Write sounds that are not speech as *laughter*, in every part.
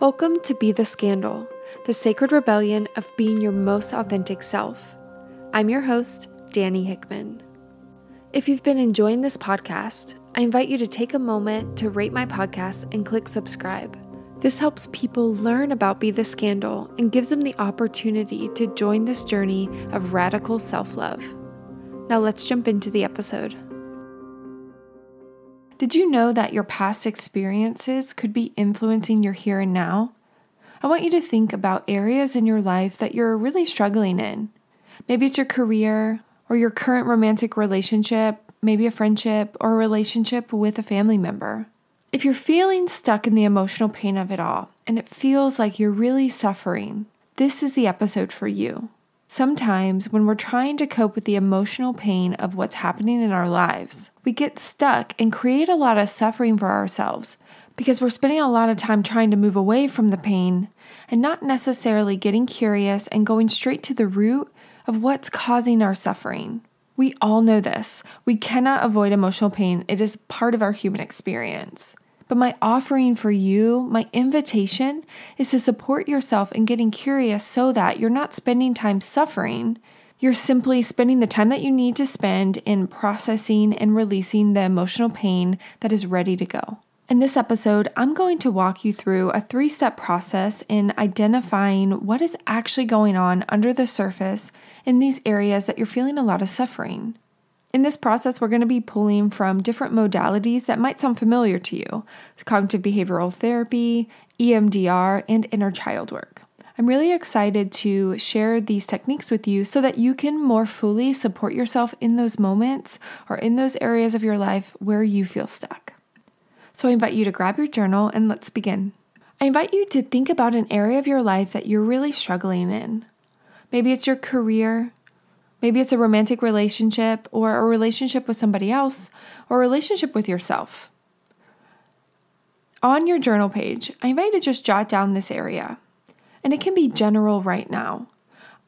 Welcome to Be the Scandal, the sacred rebellion of being your most authentic self. I'm your host, Dani Hickman. If you've been enjoying this podcast, I invite you to take a moment to rate my podcast and click subscribe. This helps people learn about Be the Scandal and gives them the opportunity to join this journey of radical self love. Now let's jump into the episode. Did you know that your past experiences could be influencing your here and now? I want you to think about areas in your life that you're really struggling in. Maybe it's your career or your current romantic relationship, maybe a friendship or a relationship with a family member. If you're feeling stuck in the emotional pain of it all and it feels like you're really suffering, this is the episode for you. Sometimes, when we're trying to cope with the emotional pain of what's happening in our lives, we get stuck and create a lot of suffering for ourselves because we're spending a lot of time trying to move away from the pain and not necessarily getting curious and going straight to the root of what's causing our suffering. We all know this. We cannot avoid emotional pain, it is part of our human experience. But my offering for you, my invitation, is to support yourself in getting curious so that you're not spending time suffering. You're simply spending the time that you need to spend in processing and releasing the emotional pain that is ready to go. In this episode, I'm going to walk you through a three step process in identifying what is actually going on under the surface in these areas that you're feeling a lot of suffering. In this process, we're going to be pulling from different modalities that might sound familiar to you cognitive behavioral therapy, EMDR, and inner child work. I'm really excited to share these techniques with you so that you can more fully support yourself in those moments or in those areas of your life where you feel stuck. So I invite you to grab your journal and let's begin. I invite you to think about an area of your life that you're really struggling in. Maybe it's your career, Maybe it's a romantic relationship or a relationship with somebody else or a relationship with yourself. On your journal page, I invite you to just jot down this area. And it can be general right now.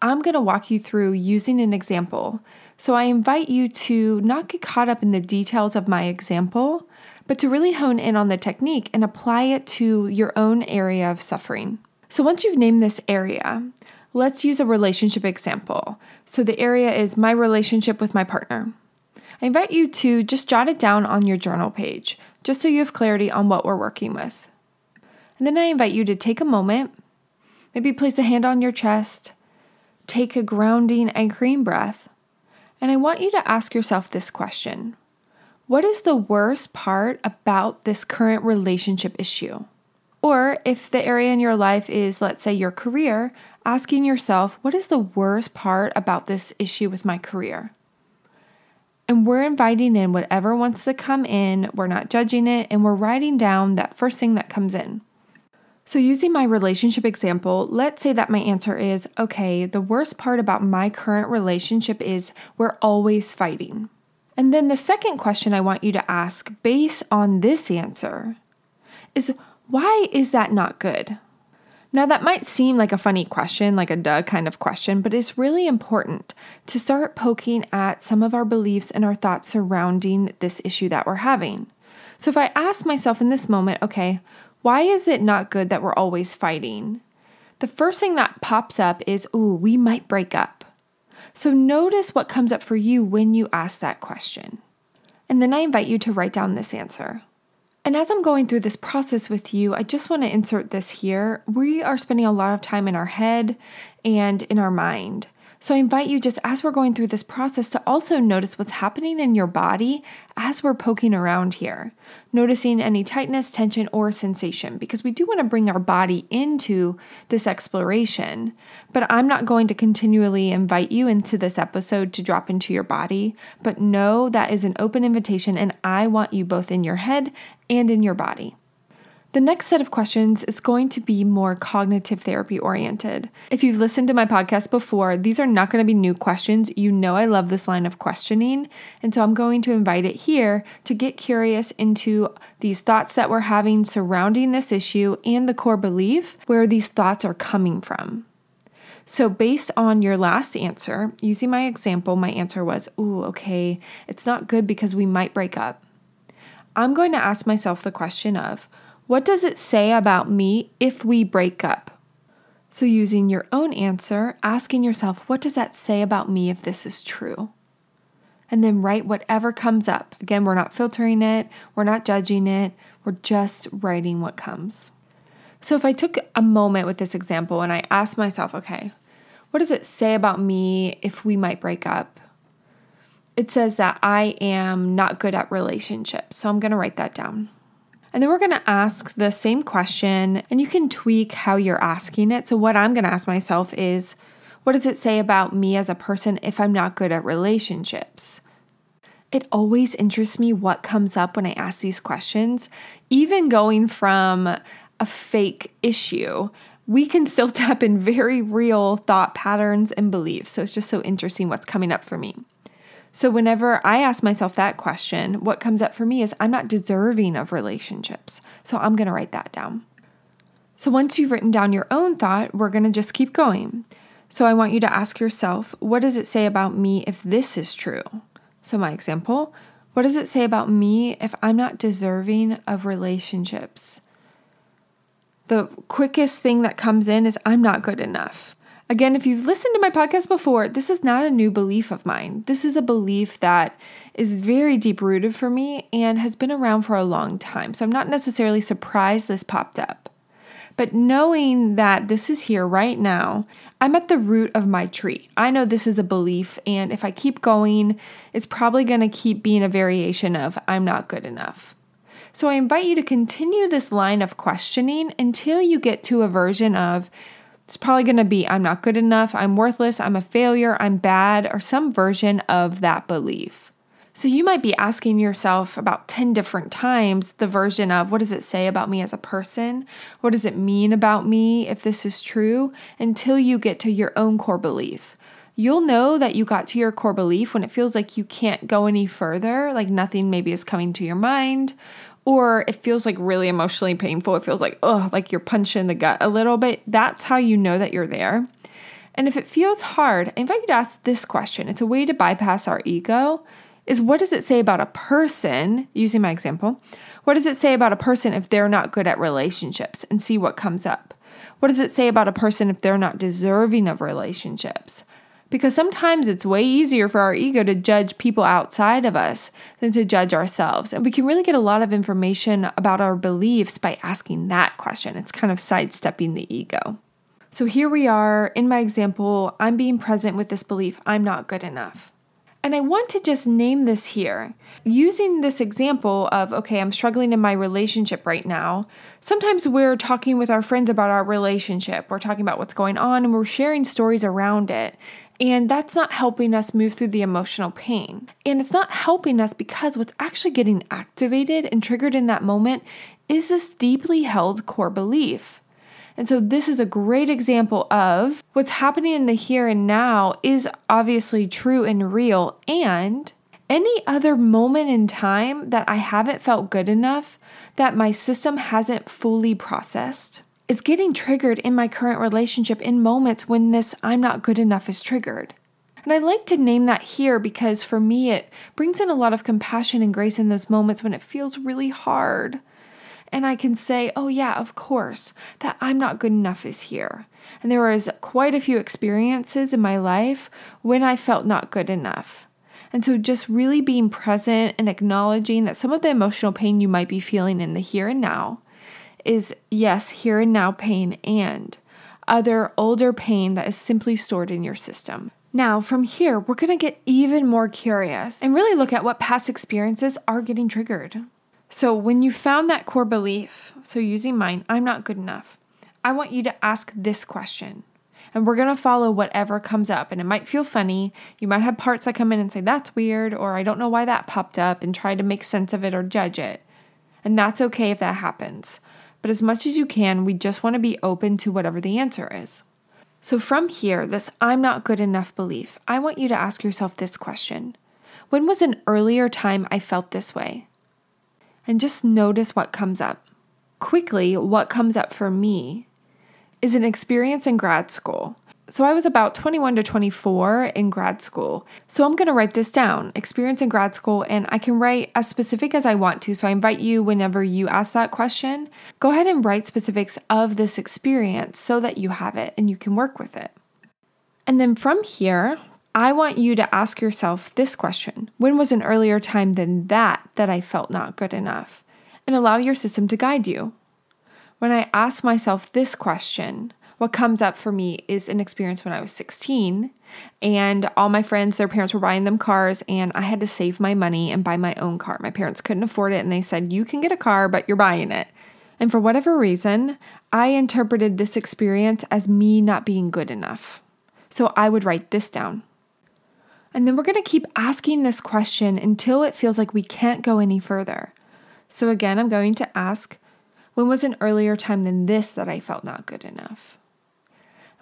I'm going to walk you through using an example. So I invite you to not get caught up in the details of my example, but to really hone in on the technique and apply it to your own area of suffering. So once you've named this area, Let's use a relationship example. So the area is my relationship with my partner. I invite you to just jot it down on your journal page, just so you have clarity on what we're working with. And then I invite you to take a moment, maybe place a hand on your chest, take a grounding, anchoring breath, and I want you to ask yourself this question What is the worst part about this current relationship issue? Or if the area in your life is, let's say, your career, asking yourself, what is the worst part about this issue with my career? And we're inviting in whatever wants to come in, we're not judging it, and we're writing down that first thing that comes in. So, using my relationship example, let's say that my answer is okay, the worst part about my current relationship is we're always fighting. And then the second question I want you to ask based on this answer is why is that not good? Now, that might seem like a funny question, like a duh kind of question, but it's really important to start poking at some of our beliefs and our thoughts surrounding this issue that we're having. So, if I ask myself in this moment, okay, why is it not good that we're always fighting? The first thing that pops up is, ooh, we might break up. So, notice what comes up for you when you ask that question. And then I invite you to write down this answer. And as I'm going through this process with you, I just want to insert this here. We are spending a lot of time in our head and in our mind. So I invite you, just as we're going through this process, to also notice what's happening in your body as we're poking around here. Noticing any tightness, tension, or sensation, because we do want to bring our body into this exploration. But I'm not going to continually invite you into this episode to drop into your body, but know that is an open invitation, and I want you both in your head and in your body. The next set of questions is going to be more cognitive therapy oriented. If you've listened to my podcast before, these are not going to be new questions. You know, I love this line of questioning. And so I'm going to invite it here to get curious into these thoughts that we're having surrounding this issue and the core belief where these thoughts are coming from. So, based on your last answer, using my example, my answer was, Ooh, okay, it's not good because we might break up. I'm going to ask myself the question of, What does it say about me if we break up? So, using your own answer, asking yourself, what does that say about me if this is true? And then write whatever comes up. Again, we're not filtering it, we're not judging it, we're just writing what comes. So, if I took a moment with this example and I asked myself, okay, what does it say about me if we might break up? It says that I am not good at relationships. So, I'm going to write that down. And then we're going to ask the same question, and you can tweak how you're asking it. So, what I'm going to ask myself is, what does it say about me as a person if I'm not good at relationships? It always interests me what comes up when I ask these questions, even going from a fake issue. We can still *laughs* tap in very real thought patterns and beliefs. So it's just so interesting what's coming up for me. So, whenever I ask myself that question, what comes up for me is I'm not deserving of relationships. So, I'm going to write that down. So, once you've written down your own thought, we're going to just keep going. So, I want you to ask yourself, what does it say about me if this is true? So, my example, what does it say about me if I'm not deserving of relationships? The quickest thing that comes in is I'm not good enough. Again, if you've listened to my podcast before, this is not a new belief of mine. This is a belief that is very deep rooted for me and has been around for a long time. So I'm not necessarily surprised this popped up. But knowing that this is here right now, I'm at the root of my tree. I know this is a belief, and if I keep going, it's probably going to keep being a variation of I'm not good enough. So I invite you to continue this line of questioning until you get to a version of it's probably going to be I'm not good enough, I'm worthless, I'm a failure, I'm bad, or some version of that belief. So you might be asking yourself about 10 different times the version of what does it say about me as a person? What does it mean about me if this is true? Until you get to your own core belief. You'll know that you got to your core belief when it feels like you can't go any further, like nothing maybe is coming to your mind, or it feels like really emotionally painful. It feels like, oh, like you're punched in the gut a little bit. That's how you know that you're there. And if it feels hard, I invite you to ask this question. It's a way to bypass our ego. Is what does it say about a person, using my example, what does it say about a person if they're not good at relationships and see what comes up? What does it say about a person if they're not deserving of relationships? Because sometimes it's way easier for our ego to judge people outside of us than to judge ourselves. And we can really get a lot of information about our beliefs by asking that question. It's kind of sidestepping the ego. So here we are in my example, I'm being present with this belief I'm not good enough. And I want to just name this here. Using this example of, okay, I'm struggling in my relationship right now. Sometimes we're talking with our friends about our relationship. We're talking about what's going on and we're sharing stories around it. And that's not helping us move through the emotional pain. And it's not helping us because what's actually getting activated and triggered in that moment is this deeply held core belief. And so, this is a great example of what's happening in the here and now is obviously true and real. And any other moment in time that I haven't felt good enough, that my system hasn't fully processed, is getting triggered in my current relationship in moments when this I'm not good enough is triggered. And I like to name that here because for me, it brings in a lot of compassion and grace in those moments when it feels really hard. And I can say, oh, yeah, of course, that I'm not good enough is here. And there was quite a few experiences in my life when I felt not good enough. And so, just really being present and acknowledging that some of the emotional pain you might be feeling in the here and now is yes, here and now pain and other older pain that is simply stored in your system. Now, from here, we're gonna get even more curious and really look at what past experiences are getting triggered. So, when you found that core belief, so using mine, I'm not good enough, I want you to ask this question. And we're gonna follow whatever comes up. And it might feel funny. You might have parts that come in and say, that's weird, or I don't know why that popped up, and try to make sense of it or judge it. And that's okay if that happens. But as much as you can, we just want to be open to whatever the answer is. So, from here, this I'm not good enough belief, I want you to ask yourself this question When was an earlier time I felt this way? And just notice what comes up. Quickly, what comes up for me is an experience in grad school. So I was about 21 to 24 in grad school. So I'm going to write this down experience in grad school, and I can write as specific as I want to. So I invite you, whenever you ask that question, go ahead and write specifics of this experience so that you have it and you can work with it. And then from here, I want you to ask yourself this question When was an earlier time than that that I felt not good enough? And allow your system to guide you. When I ask myself this question, what comes up for me is an experience when I was 16 and all my friends, their parents were buying them cars, and I had to save my money and buy my own car. My parents couldn't afford it, and they said, You can get a car, but you're buying it. And for whatever reason, I interpreted this experience as me not being good enough. So I would write this down. And then we're going to keep asking this question until it feels like we can't go any further. So again, I'm going to ask, when was an earlier time than this that I felt not good enough?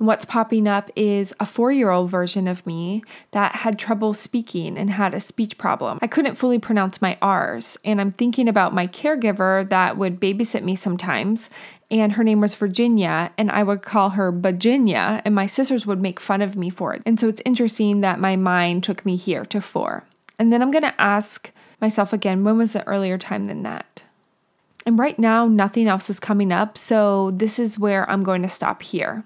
And what's popping up is a four year old version of me that had trouble speaking and had a speech problem. I couldn't fully pronounce my R's. And I'm thinking about my caregiver that would babysit me sometimes. And her name was Virginia, and I would call her Virginia, and my sisters would make fun of me for it. And so it's interesting that my mind took me here to four. And then I'm gonna ask myself again, when was the earlier time than that? And right now, nothing else is coming up, so this is where I'm going to stop here.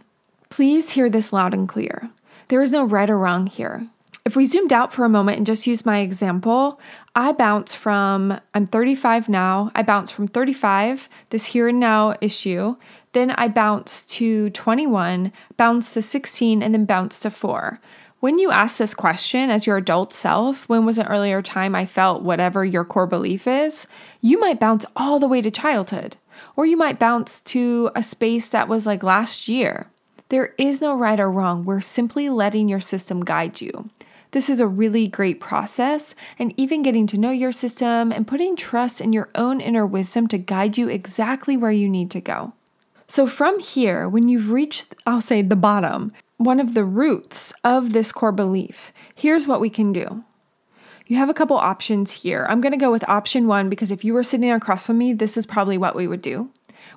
Please hear this loud and clear. There is no right or wrong here. If we zoomed out for a moment and just use my example, I bounce from, I'm 35 now, I bounce from 35, this here and now issue, then I bounce to 21, bounce to 16, and then bounce to 4. When you ask this question as your adult self, when was an earlier time I felt whatever your core belief is, you might bounce all the way to childhood. Or you might bounce to a space that was like last year. There is no right or wrong. We're simply letting your system guide you. This is a really great process, and even getting to know your system and putting trust in your own inner wisdom to guide you exactly where you need to go. So, from here, when you've reached, I'll say, the bottom, one of the roots of this core belief, here's what we can do. You have a couple options here. I'm going to go with option one because if you were sitting across from me, this is probably what we would do.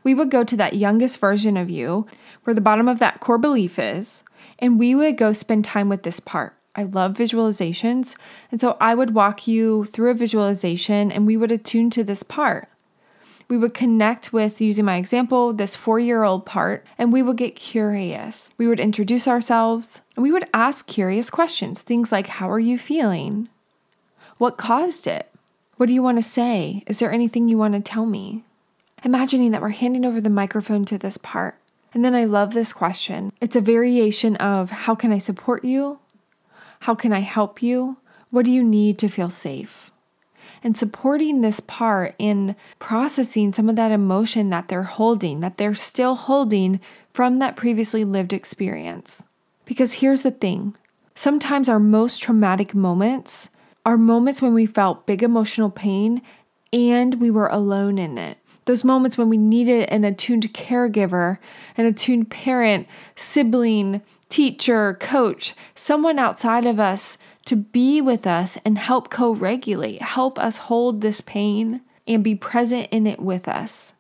We would go to that youngest version of you where the bottom of that core belief is, and we would go spend time with this part. I love visualizations. And so I would walk you through a visualization and we would attune to this part. We would connect with, using my example, this four year old part, and we would get curious. We would introduce ourselves and we would ask curious questions. Things like, How are you feeling? What caused it? What do you want to say? Is there anything you want to tell me? Imagining that we're handing over the microphone to this part and then I love this question. It's a variation of how can I support you? How can I help you? What do you need to feel safe? And supporting this part in processing some of that emotion that they're holding, that they're still holding from that previously lived experience. Because here's the thing sometimes our most traumatic moments are moments when we felt big emotional pain and we were alone in it those moments when we needed an attuned caregiver, an attuned parent, sibling, teacher, coach, someone outside of us to be with us and help co regulate, help us hold this pain and be present in it with us.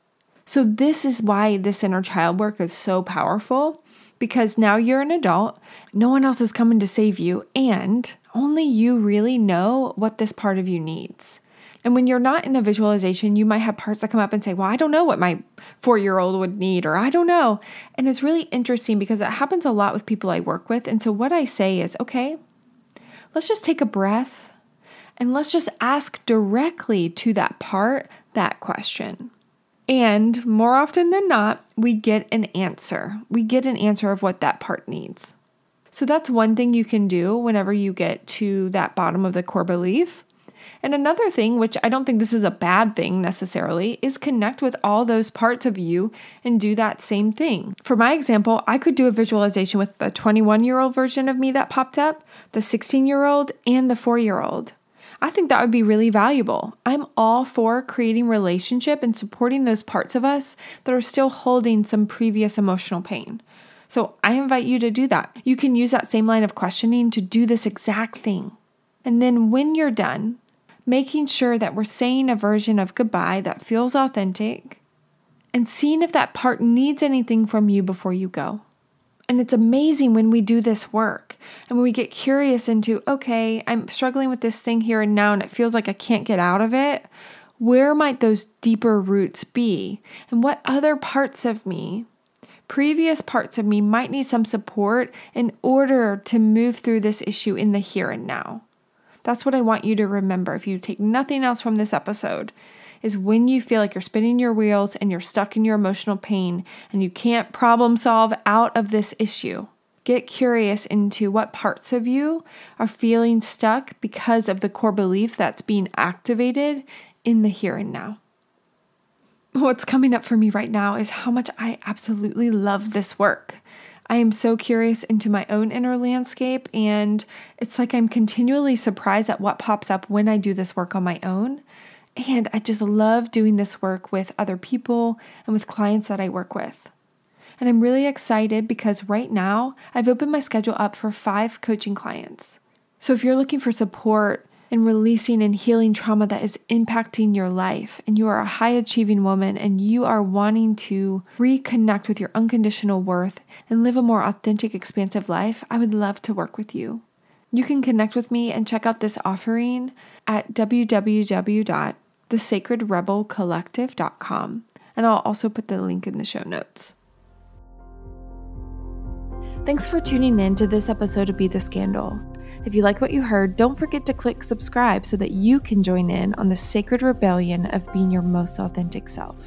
So, this is why this inner child work is so powerful because now you're an adult, no one else is coming to save you, and only you really know what this part of you needs. And when you're not in a visualization, you might have parts that come up and say, Well, I don't know what my four year old would need, or I don't know. And it's really interesting because it happens a lot with people I work with. And so what I say is, Okay, let's just take a breath and let's just ask directly to that part that question. And more often than not, we get an answer. We get an answer of what that part needs. So that's one thing you can do whenever you get to that bottom of the core belief and another thing, which I don't think this is a bad thing necessarily, is connect with all those parts of you and do that same thing. For my example, I could do a visualization with the 21 year old version of me that popped up, the 16 year old, and the 4 year old. I think that would be really valuable. I'm all for creating relationship and supporting those parts of us that are still holding some previous emotional pain. So I invite you to do that. You can use that same line of questioning to do this exact thing. And then when you're done, making sure that we're saying a version of goodbye that feels authentic, and seeing if that part needs anything from you before you go. And it's amazing when we do this work and when we get curious into, okay, I'm struggling with this thing here and now, and it feels like I can't get out of it. Where might those deeper roots be? And what other parts of me, previous parts of me, might need some support in order to move through this issue in the here and now? That's what I want you to remember. If you take nothing else from this episode, is when you feel like you're spinning your wheels and you're stuck in your emotional pain and you can't problem solve out of this issue. Get curious into what parts of you are feeling stuck because of the core belief that's being activated in the here and now. What's coming up for me right now is how much I absolutely love this work. I am so curious into my own inner landscape, and it's like I'm continually surprised at what pops up when I do this work on my own. And I just love doing this work with other people and with clients that I work with. And I'm really excited because right now I've opened my schedule up for five coaching clients. So if you're looking for support in releasing and healing trauma that is impacting your life, and you are a high achieving woman and you are wanting to reconnect with your unconditional worth and live a more authentic, expansive life, I would love to work with you. You can connect with me and check out this offering at www.thesacredrebelcollective.com. and I'll also put the link in the show notes. Thanks for tuning in to this episode of Be the Scandal. If you like what you heard, don't forget to click subscribe so that you can join in on the sacred rebellion of being your most authentic self.